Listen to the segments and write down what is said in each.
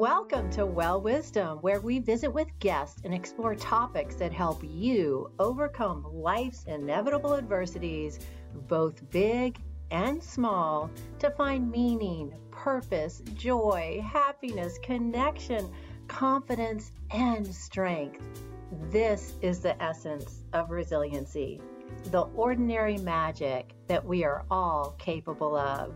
Welcome to Well Wisdom, where we visit with guests and explore topics that help you overcome life's inevitable adversities, both big and small, to find meaning, purpose, joy, happiness, connection, confidence, and strength. This is the essence of resiliency, the ordinary magic that we are all capable of.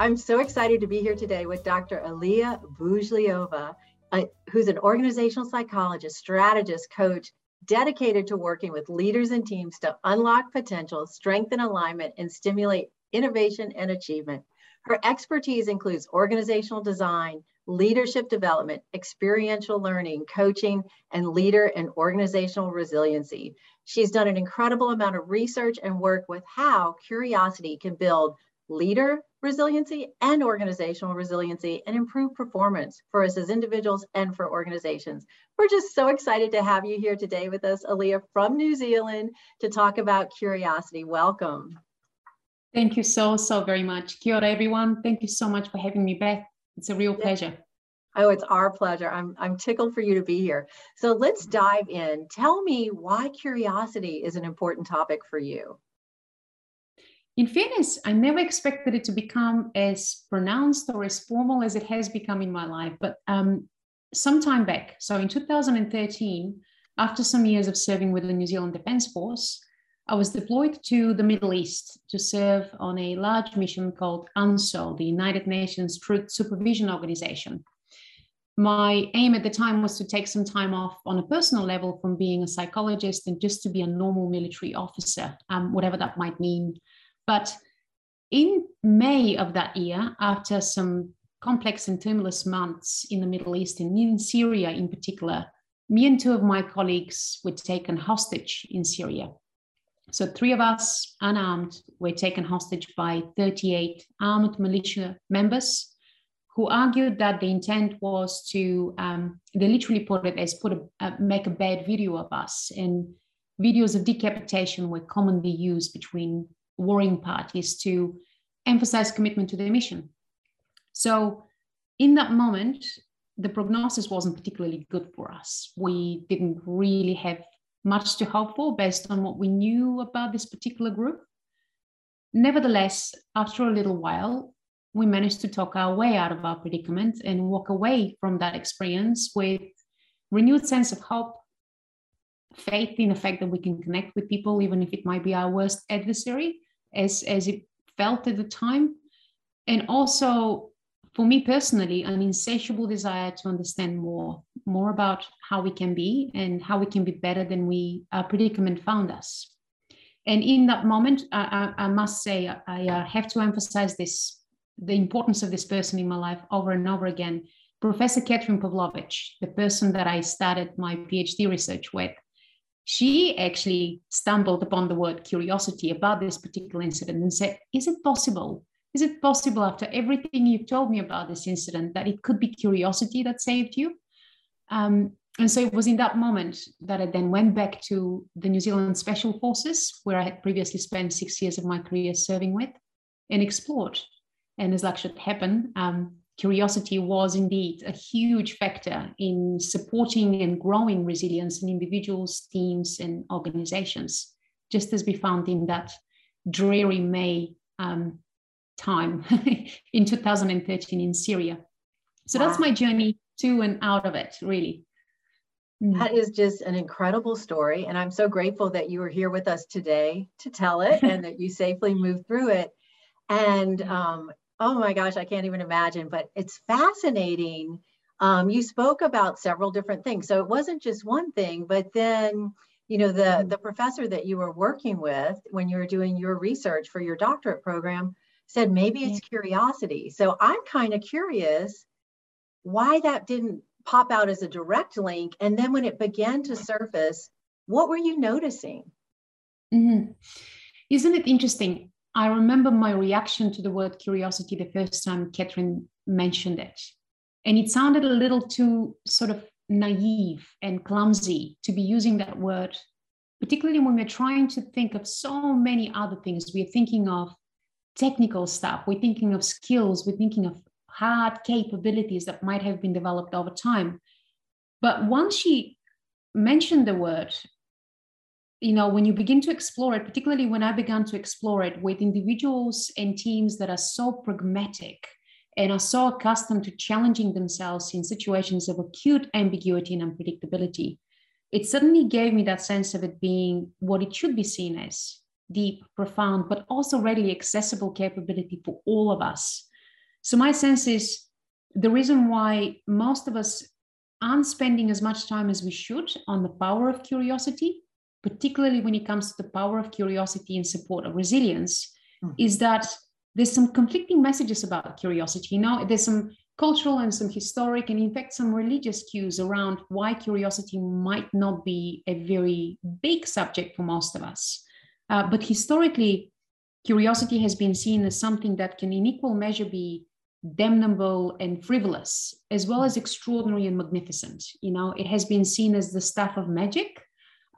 I'm so excited to be here today with Dr. Alia Bojilova, uh, who's an organizational psychologist, strategist, coach, dedicated to working with leaders and teams to unlock potential, strengthen alignment, and stimulate innovation and achievement. Her expertise includes organizational design, leadership development, experiential learning, coaching, and leader and organizational resiliency. She's done an incredible amount of research and work with how curiosity can build leader resiliency and organizational resiliency and improve performance for us as individuals and for organizations. We're just so excited to have you here today with us, Alia from New Zealand, to talk about curiosity. Welcome. Thank you so, so very much. Kia ora, everyone. Thank you so much for having me back. It's a real pleasure. Oh, it's our pleasure. I'm, I'm tickled for you to be here. So let's dive in. Tell me why curiosity is an important topic for you in fairness, I never expected it to become as pronounced or as formal as it has become in my life. But um, some time back, so in 2013, after some years of serving with the New Zealand Defence Force, I was deployed to the Middle East to serve on a large mission called UNTSO, the United Nations Truce Supervision Organization. My aim at the time was to take some time off on a personal level from being a psychologist and just to be a normal military officer, um, whatever that might mean but in May of that year, after some complex and tumultuous months in the Middle East and in Syria in particular, me and two of my colleagues were taken hostage in Syria. So, three of us, unarmed, were taken hostage by 38 armed militia members who argued that the intent was to, um, they literally put it as put a, uh, make a bad video of us. And videos of decapitation were commonly used between warring parties to emphasize commitment to their mission. So, in that moment, the prognosis wasn't particularly good for us. We didn't really have much to hope for based on what we knew about this particular group. Nevertheless, after a little while, we managed to talk our way out of our predicament and walk away from that experience with renewed sense of hope, faith in the fact that we can connect with people, even if it might be our worst adversary, as as it felt at the time. And also for me personally an insatiable desire to understand more more about how we can be and how we can be better than we our predicament found us. And in that moment i, I, I must say i, I uh, have to emphasize this the importance of this person in my life over and over again. Professor katherine pavlovich the person that i started my phd research with she actually stumbled upon the word curiosity about this particular incident and said, Is it possible? Is it possible after everything you've told me about this incident that it could be curiosity that saved you? Um, and so it was in that moment that I then went back to the New Zealand Special Forces, where I had previously spent six years of my career serving with, and explored. And as luck should happen, um, curiosity was indeed a huge factor in supporting and growing resilience in individuals, teams, and organizations, just as we found in that dreary May um, time in 2013 in Syria. So wow. that's my journey to and out of it, really. Mm. That is just an incredible story. And I'm so grateful that you were here with us today to tell it and that you safely moved through it. And um, oh my gosh, I can't even imagine, but it's fascinating. Um, you spoke about several different things. So it wasn't just one thing, but then, you know, the, mm-hmm. the professor that you were working with when you were doing your research for your doctorate program said maybe it's curiosity. So I'm kind of curious why that didn't pop out as a direct link. And then when it began to surface, what were you noticing? Mm-hmm. Isn't it interesting? I remember my reaction to the word curiosity the first time Catherine mentioned it. And it sounded a little too sort of naive and clumsy to be using that word, particularly when we're trying to think of so many other things. We're thinking of technical stuff, we're thinking of skills, we're thinking of hard capabilities that might have been developed over time. But once she mentioned the word, you know, when you begin to explore it, particularly when I began to explore it with individuals and teams that are so pragmatic and are so accustomed to challenging themselves in situations of acute ambiguity and unpredictability, it suddenly gave me that sense of it being what it should be seen as deep, profound, but also readily accessible capability for all of us. So, my sense is the reason why most of us aren't spending as much time as we should on the power of curiosity, particularly when it comes to the power of curiosity in support of resilience, mm. is that there's some conflicting messages about curiosity. You know, there's some cultural and some historic, and in fact, some religious cues around why curiosity might not be a very big subject for most of us. Uh, but historically, curiosity has been seen as something that can, in equal measure, be damnable and frivolous, as well as extraordinary and magnificent. You know, it has been seen as the stuff of magic,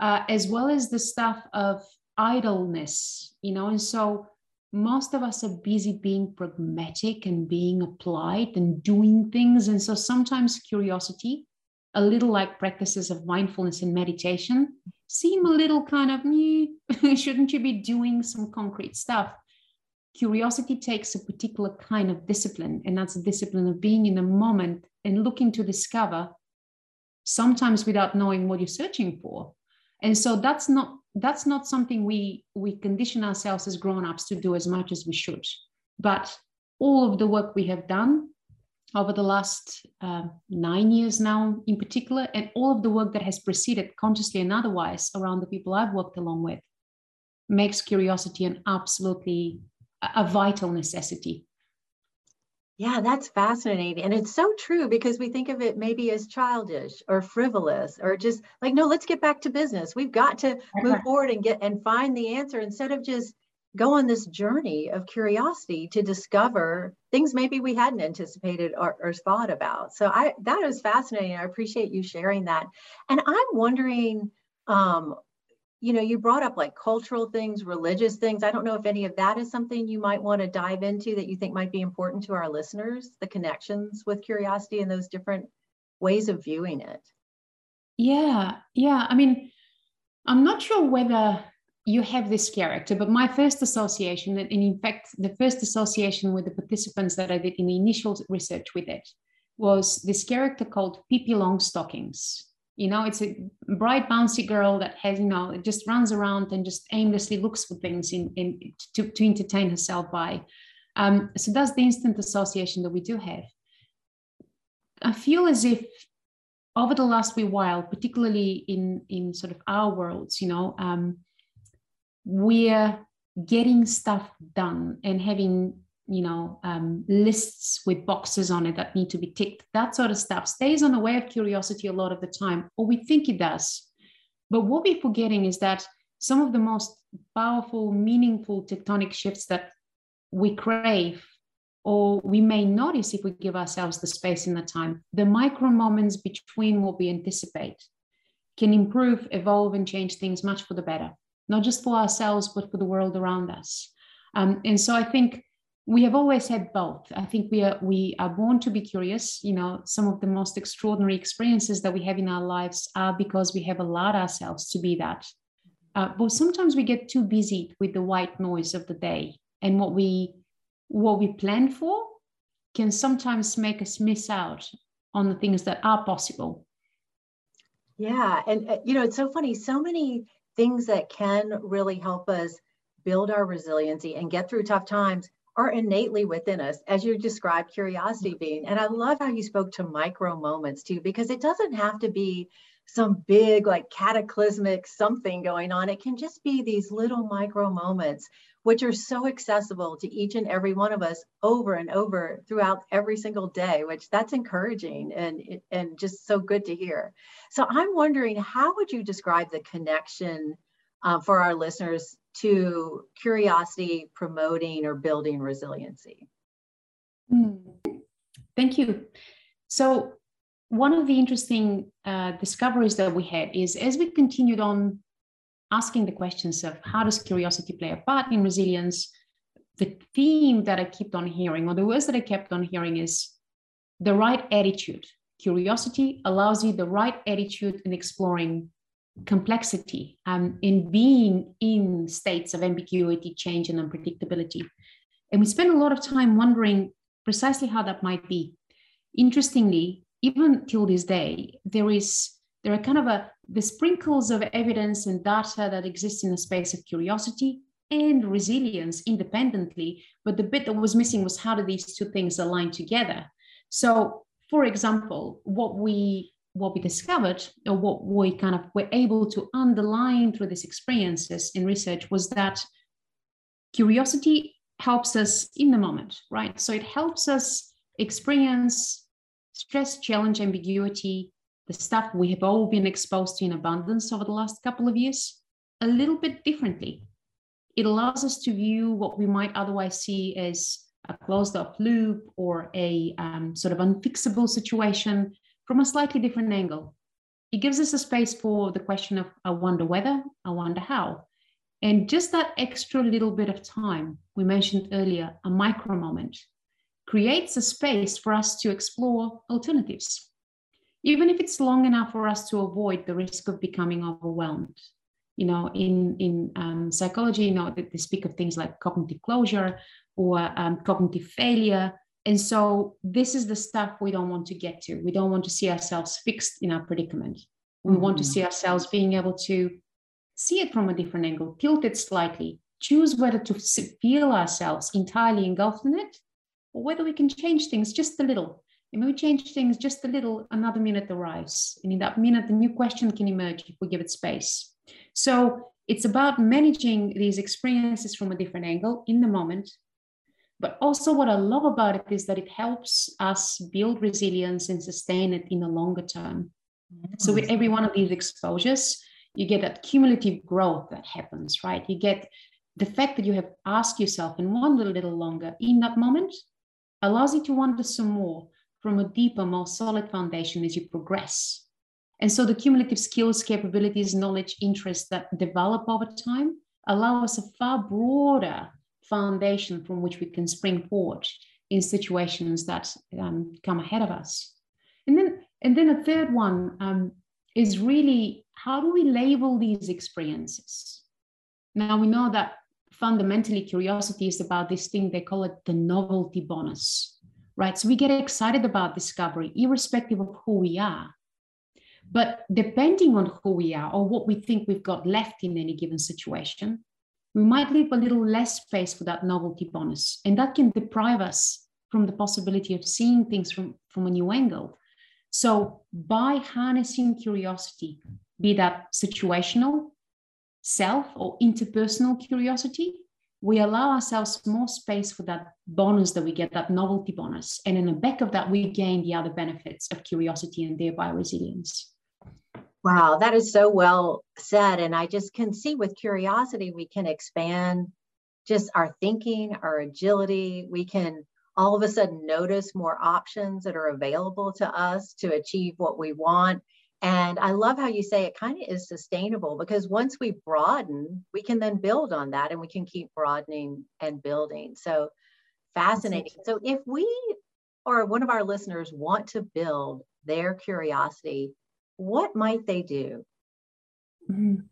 uh, as well as the stuff of idleness. You know, and so most of us are busy being pragmatic and being applied and doing things, and so sometimes curiosity, a little like practices of mindfulness and meditation, seem a little kind of, shouldn't you be doing some concrete stuff? Curiosity takes a particular kind of discipline, and that's a discipline of being in the moment and looking to discover, sometimes without knowing what you're searching for. And so that's not that's not something we we condition ourselves as grown-ups to do as much as we should. But all of the work we have done over the last uh, nine years now, in particular, and all of the work that has preceded, consciously and otherwise, around the people I've worked along with, makes curiosity an absolutely a vital necessity. Yeah, that's fascinating. And it's so true because we think of it maybe as childish or frivolous or just like, no, let's get back to business. We've got to move forward and get and find the answer instead of just go on this journey of curiosity to discover things maybe we hadn't anticipated or, or, thought about. So I that is fascinating. I appreciate you sharing that. And I'm wondering, um, you know, you brought up like cultural things, religious things. I don't know if any of that is something you might want to dive into that you think might be important to our listeners, the connections with curiosity and those different ways of viewing it. Yeah, yeah. I mean, I'm not sure whether you have this character, but my first association, and in fact, the first association with the participants that I did in the initial research with it was this character called Pippi Longstockings. You know, it's a bright, bouncy girl that has, you know, just runs around and just aimlessly looks for things in, in to, to entertain herself by. Um, so that's the instant association that we do have. I feel as if over the last wee while, particularly in in sort of our worlds, you know, um, we're getting stuff done and having you know um, lists with boxes on it that need to be ticked that sort of stuff stays on the way of curiosity a lot of the time or we think it does but what we're forgetting is that some of the most powerful meaningful tectonic shifts that we crave or we may notice if we give ourselves the space and the time the micro moments between what we anticipate can improve evolve and change things much for the better not just for ourselves, but for the world around us. Um, and so I think we have always had both. I think we are we are born to be curious. You know, some of the most extraordinary experiences that we have in our lives are because we have allowed ourselves to be that. Uh, but sometimes we get too busy with the white noise of the day, and what we what we plan for can sometimes make us miss out on the things that are possible. Yeah, and uh, you know, it's so funny. So many things that can really help us build our resiliency and get through tough times are innately within us, as you described curiosity being. And I love how you spoke to micro moments too, because it doesn't have to be some big, like cataclysmic something going on. It can just be these little micro moments which are so accessible to each and every one of us over and over throughout every single day, which that's encouraging and, and just so good to hear. So I'm wondering, how would you describe the connection uh, for our listeners to curiosity, promoting, or building resiliency? Mm. Thank you. So one of the interesting uh, discoveries that we had is as we continued on asking the questions of how does curiosity play a part in resilience, the theme that I kept on hearing, or the words that I kept on hearing, is the right attitude. Curiosity allows you the right attitude in exploring complexity um, in being in states of ambiguity, change, and unpredictability. And we spend a lot of time wondering precisely how that might be. Interestingly, even till this day, there is there are kind of a the sprinkles of evidence and data that exist in the space of curiosity and resilience independently. But the bit that was missing was how do these two things align together? So, for example, what we what we discovered or what we kind of were able to underline through these experiences in research was that curiosity helps us in the moment, right? So it helps us experience stress, challenge, ambiguity, the stuff we have all been exposed to in abundance over the last couple of years, a little bit differently. It allows us to view what we might otherwise see as a closed up loop or a um, sort of unfixable situation from a slightly different angle. It gives us a space for the question of, I wonder whether, I wonder how. And just that extra little bit of time we mentioned earlier, a micro moment, creates a space for us to explore alternatives, even if it's long enough for us to avoid the risk of becoming overwhelmed. You know, in, in um, psychology, you know, they speak of things like cognitive closure or um, cognitive failure and so this is the stuff we don't want to get to. We don't want to see ourselves fixed in our predicament. We mm-hmm. want to mm-hmm. see ourselves being able to see it from a different angle, tilt it slightly, choose whether to feel ourselves entirely engulfed in it or whether we can change things just a little. And when we change things just a little, another minute arrives. And in that minute, a new question can emerge if we give it space. So it's about managing these experiences from a different angle in the moment but also, what I love about it is that it helps us build resilience and sustain it in the longer term. Mm-hmm. So, with every one of these exposures, you get that cumulative growth that happens, right? You get the fact that you have asked yourself and wondered a little longer in that moment allows you to wonder some more from a deeper, more solid foundation as you progress. And so the cumulative skills, capabilities, knowledge, interests that develop over time allow us a far broader foundation from which we can spring forward in situations that um, come ahead of us. And then, and then a third one um, is really how do we label these experiences? Now we know that fundamentally curiosity is about this thing they call it the novelty bonus, right? So we get excited about discovery, irrespective of who we are. But depending on who we are or what we think we've got left in any given situation, we might leave a little less space for that novelty bonus. And that can deprive us from the possibility of seeing things from, from a new angle. So, by harnessing curiosity, be that situational, self, or interpersonal curiosity, we allow ourselves more space for that bonus that we get, that novelty bonus. And in the back of that, we gain the other benefits of curiosity and thereby resilience. Wow, that is so well said. And I just can see with curiosity, we can expand just our thinking, our agility. We can all of a sudden notice more options that are available to us to achieve what we want. And I love how you say it kind of is sustainable because once we broaden, we can then build on that and we can keep broadening and building. So fascinating. So if we or one of our listeners want to build their curiosity, what might they do? Mm-hmm.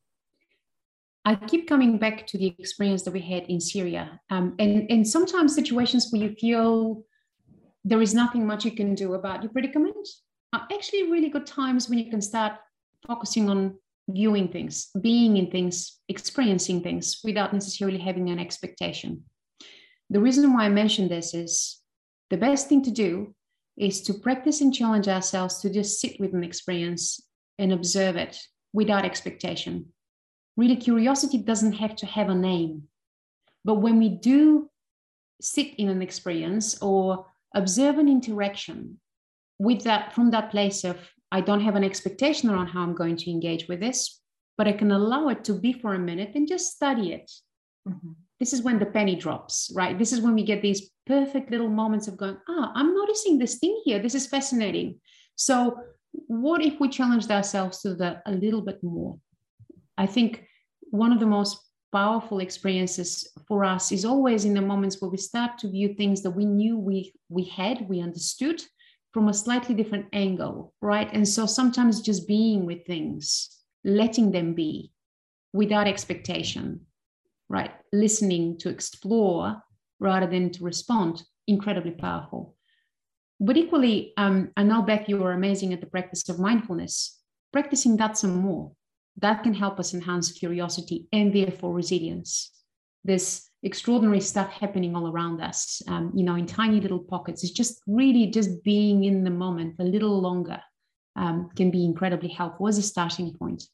I keep coming back to the experience that we had in Syria. Um, and, and sometimes situations where you feel there is nothing much you can do about your predicament are actually really good times when you can start focusing on viewing things, being in things, experiencing things without necessarily having an expectation. The reason why I mention this is the best thing to do is to practice and challenge ourselves to just sit with an experience and observe it without expectation. Really, curiosity doesn't have to have a name. But when we do sit in an experience or observe an interaction with that from that place of I don't have an expectation around how I'm going to engage with this, but I can allow it to be for a minute and just study it. Mm-hmm this is when the penny drops, right? This is when we get these perfect little moments of going, ah, I'm noticing this thing here. This is fascinating. So, what if we challenged ourselves to that a little bit more? I think one of the most powerful experiences for us is always in the moments where we start to view things that we knew we we had we understood from a slightly different angle right and so sometimes just being with things letting them be without expectation right listening to explore rather than to respond incredibly powerful but equally um, i know beth you are amazing at the practice of mindfulness practicing that some more that can help us enhance curiosity and therefore resilience. There's extraordinary stuff happening all around us, um, you know, in tiny little pockets. It's just really just being in the moment a little longer um, can be incredibly helpful as a starting point.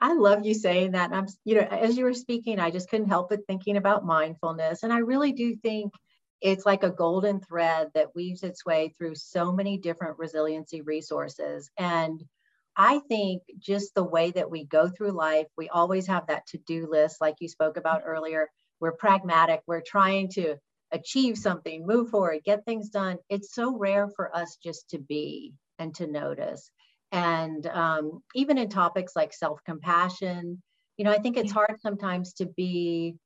I love you saying that. I'm, you know, as you were speaking, I just couldn't help but thinking about mindfulness. And I really do think it's like a golden thread that weaves its way through so many different resiliency resources. And I think just the way that we go through life, we always have that to do list, like you spoke about earlier. We're pragmatic, we're trying to achieve something, move forward, get things done. It's so rare for us just to be and to notice. And um, even in topics like self compassion, you know, I think it's hard sometimes to be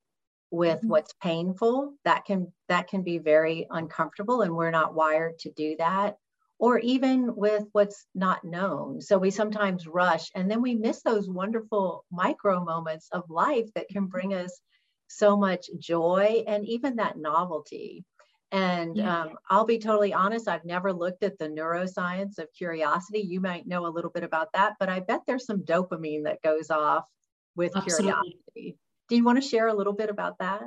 with mm-hmm. what's painful that can that can be very uncomfortable and we're not wired to do that or even with what's not known. So we sometimes rush and then we miss those wonderful micro moments of life that can bring us so much joy and even that novelty. And um, I'll be totally honest, I've never looked at the neuroscience of curiosity. You might know a little bit about that, but I bet there's some dopamine that goes off with Absolutely. curiosity. Do you want to share a little bit about that?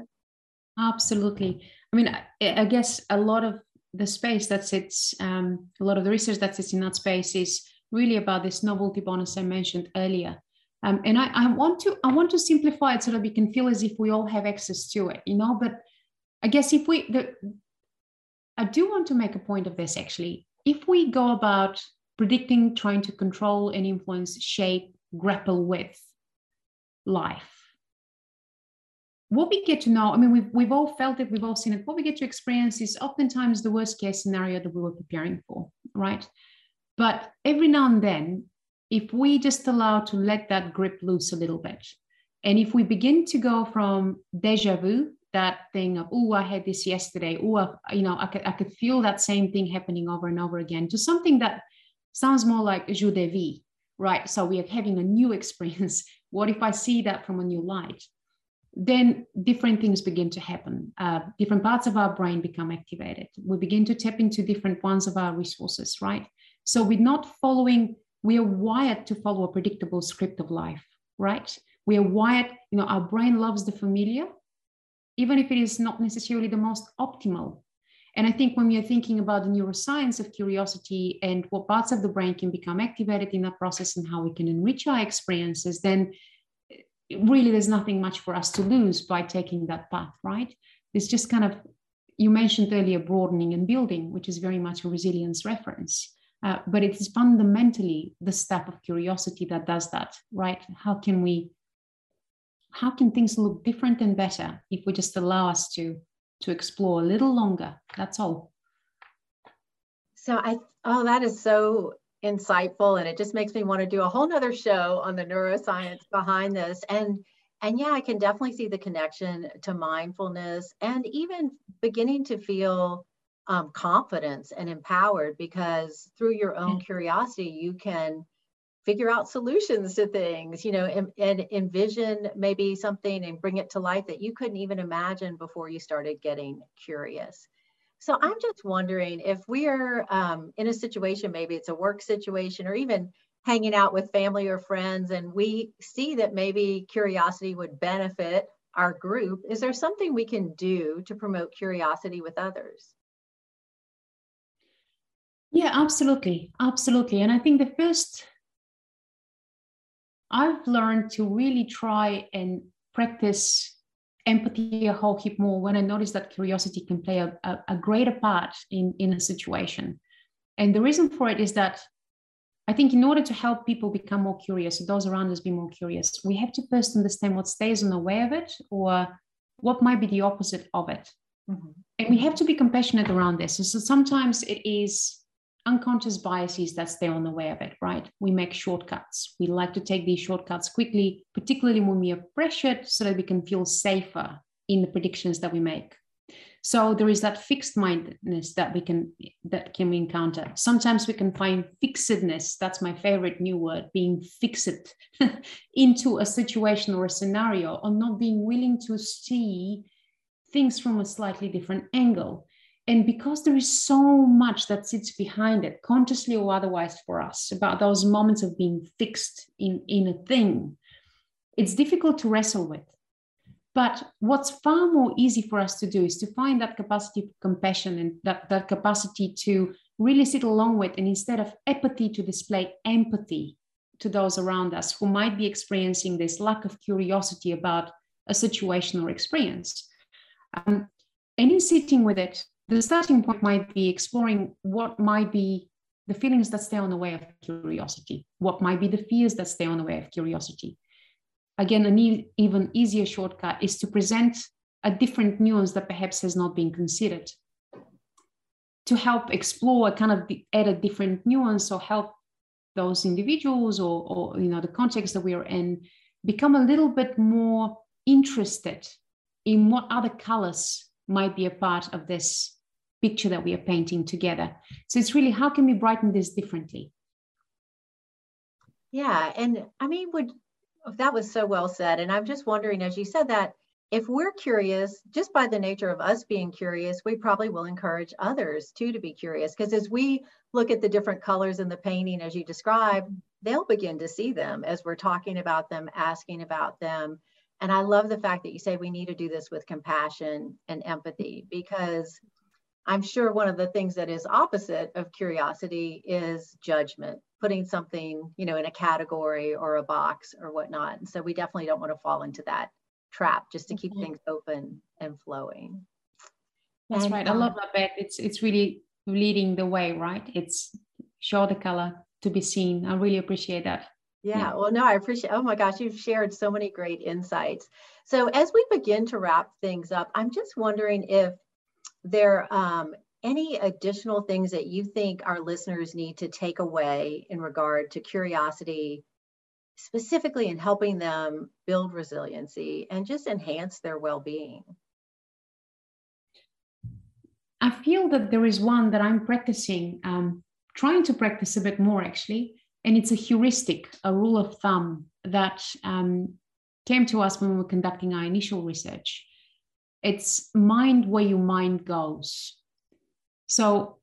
Absolutely. I mean, I, I guess a lot of the space that sits, um, a lot of the research that sits in that space is really about this novelty bonus I mentioned earlier. Um, and I, I, want to I want to simplify it so that we can feel as if we all have access to it, you know. But I guess if we, the, I do want to make a point of this actually. If we go about predicting, trying to control and influence, shape, grapple with life, what we get to know, I mean, we've, we've all felt it, we've all seen it. What we get to experience is oftentimes the worst case scenario that we were preparing for, right? But every now and then, if we just allow to let that grip loose a little bit, and if we begin to go from deja vu, that thing of, oh, I had this yesterday, oh, you know, I could, I could feel that same thing happening over and over again, to something that sounds more like jour de vie, right? So we are having a new experience. What if I see that from a new light? then different things begin to happen. Uh, different parts of our brain become activated. We begin to tap into different ones of our resources, right? So we're not following, we are wired to follow a predictable script of life, right? We are wired, you know, our brain loves the familiar, even if it is not necessarily the most optimal. And I think when we are thinking about the neuroscience of curiosity and what parts of the brain can become activated in that process and how we can enrich our experiences, then really there's nothing much for us to lose by taking that path, right? It's just kind of, you mentioned earlier broadening and building, which is very much a resilience reference. Uh, but it is fundamentally the step of curiosity that does that, right? How can we, how can things look different and better if we just allow us to to explore a little longer? That's all. So I, oh, that is so insightful and it just makes me want to do a whole nother show on the neuroscience behind this and and yeah i can definitely see the connection to mindfulness and even beginning to feel um, confidence and empowered because through your own curiosity you can figure out solutions to things you know and, and, envision maybe something and bring it to life that you couldn't even imagine before you started getting curious so I'm just wondering if we're um, in a situation, maybe it's a work situation or even hanging out with family or friends, and we see that maybe curiosity would benefit our group, is there something we can do to promote curiosity with others? Yeah, absolutely. Absolutely. And I think the first, I've learned to really try and practice empathy a whole heap more when I notice that curiosity can play a, a, a, greater part in, in a situation. And the reason for it is that I think in order to help people become more curious, or those around us be more curious, we have to first understand what stays in the way of it or what might be the opposite of it. Mm-hmm. And we have to be compassionate around this. So, so sometimes it is unconscious biases that stay on the way of it, right? We make shortcuts. We like to take these shortcuts quickly, particularly when we are pressured, so that we can feel safer in the predictions that we make. So there is that fixed mindedness that we can that can we encounter. Sometimes we can find fixedness. That's my favorite new word, being fixed into a situation or a scenario, or not being willing to see things from a slightly different angle. And because there is so much that sits behind it, consciously or otherwise for us, about those moments of being fixed in, in a thing, it's difficult to wrestle with. But what's far more easy for us to do is to find that capacity for compassion and that, that capacity to really sit along with, and instead of apathy, to display empathy to those around us who might be experiencing this lack of curiosity about a situation or experience. Um, and in sitting with it, the starting point might be exploring what might be the feelings that stay on the way of curiosity, what might be the fears that stay on the way of curiosity, again, an e- even easier shortcut is to present a different nuance that perhaps has not been considered. To help explore a kind of the, add a different nuance or help those individuals or, or you know the context that we are in become a little bit more interested in what other colors might be a part of this picture that we are painting together so it's really how can we brighten this differently yeah and i mean would that was so well said. And I'm just wondering, as you said that, if we're curious, just by the nature of us being curious, we probably will encourage others too to be curious. Because as we look at the different colors in the painting, as you described, they'll begin to see them as we're talking about them, asking about them. And I love the fact that you say we need to do this with compassion and empathy because I'm sure one of the things that is opposite of curiosity is judgment, putting something, you know, in a category or a box or whatnot. And so we definitely don't want to fall into that trap just to keep mm-hmm. things open and flowing. That's and, right. I um, love that bit. It's it's really leading the way, right? It's show the color to be seen. I really appreciate that. Yeah, yeah, well, no, I appreciate. Oh my gosh, you've shared so many great insights. So as we begin to wrap things up, I'm just wondering if there um, any additional things that you think our listeners need to take away in regard to curiosity, specifically in helping them build resiliency and just enhance their well being? I feel that there is one that I'm practicing, um, trying to practice a bit more actually, and it's a heuristic, a rule of thumb that um, came to us when we were conducting our initial research it's mind where your mind goes. So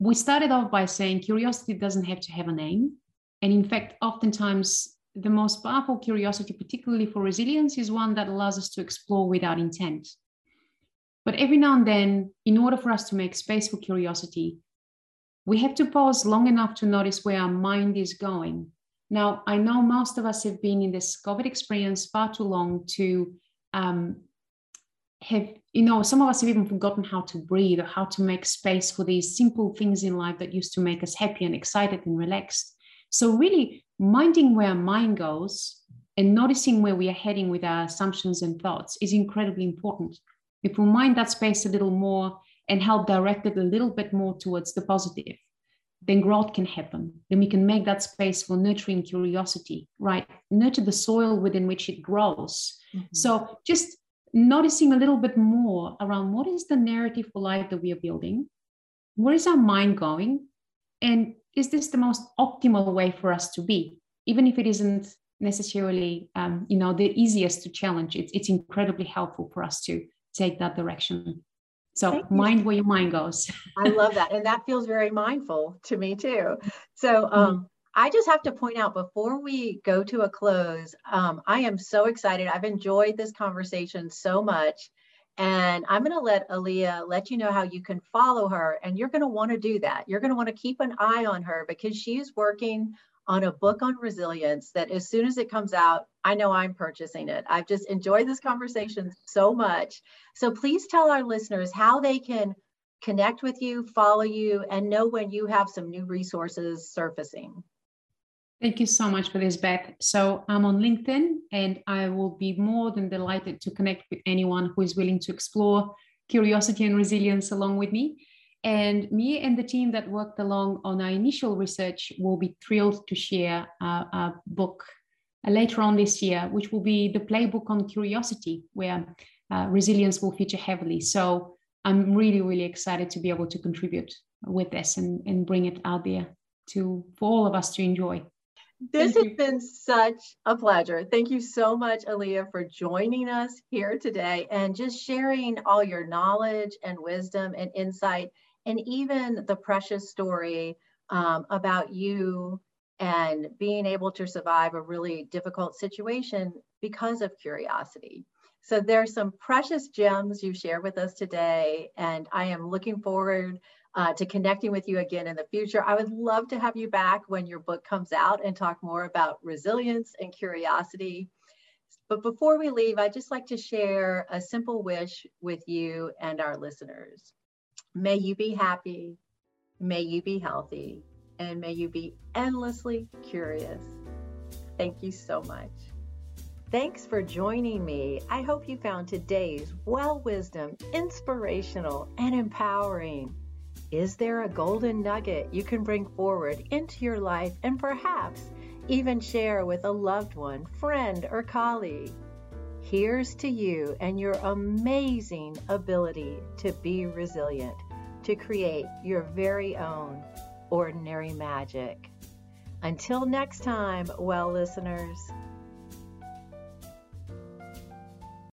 we started off by saying curiosity doesn't have to have a name. And in fact, oftentimes the most powerful curiosity, particularly for resilience, is one that allows us to explore without intent. But every now and then, in order for us to make space for curiosity, we have to pause long enough to notice where our mind is going. Now, I know most of us have been in this COVID experience far too long to um, have you know some of us have even forgotten how to breathe or how to make space for these simple things in life that used to make us happy and excited and relaxed. So really minding where our mind goes and noticing where we are heading with our assumptions and thoughts is incredibly important. If we mind that space a little more and help direct it a little bit more towards the positive then growth can happen. Then we can make that space for nurturing curiosity right? Nurture the soil within which it grows. Mm-hmm. so just noticing a little bit more around what is the narrative for life that we are building? Where is our mind going? And is this the most optimal way for us to be? Even if it isn't necessarily, um, you know, the easiest to challenge, it's, it's incredibly helpful for us to take that direction. So mind where your mind goes. I love that. And that feels very mindful to me too. So um, mm-hmm. I just have to point out before we go to a close, um, I am so excited. I've enjoyed this conversation so much. And I'm going to let Alia let you know how you can follow her. And you're going to want to do that. You're going to want to keep an eye on her because she's working on a book on resilience that as soon as it comes out, I know I'm purchasing it. I've just enjoyed this conversation so much. So please tell our listeners how they can connect with you, follow you, and know when you have some new resources surfacing. Thank you so much for this, Beth. So I'm on LinkedIn and I will be more than delighted to connect with anyone who is willing to explore curiosity and resilience along with me. And me and the team that worked along on our initial research will be thrilled to share a book uh, later on this year, which will be the playbook on curiosity, where uh, resilience will feature heavily. So I'm really, really excited to be able to contribute with this and, and bring it out there to for all of us to enjoy. This Thank has you. been such a pleasure. Thank you so much, Alia, for joining us here today and just sharing all your knowledge and wisdom and insight, and even the precious story um, about you and being able to survive a really difficult situation because of curiosity. So there's some precious gems you share with us today, and I am looking forward uh, to connecting with you again in the future. I would love to have you back when your book comes out and talk more about resilience and curiosity. But before we leave, I'd just like to share a simple wish with you and our listeners. May you be happy, may you be healthy, and may you be endlessly curious. Thank you so much. Thanks for joining me. I hope you found today's well wisdom inspirational and empowering. Is there a golden nugget you can bring forward into your life and perhaps even share with a loved one, friend, or colleague? Here's to you and your amazing ability to be resilient, to create your very own ordinary magic. Until next time, well listeners,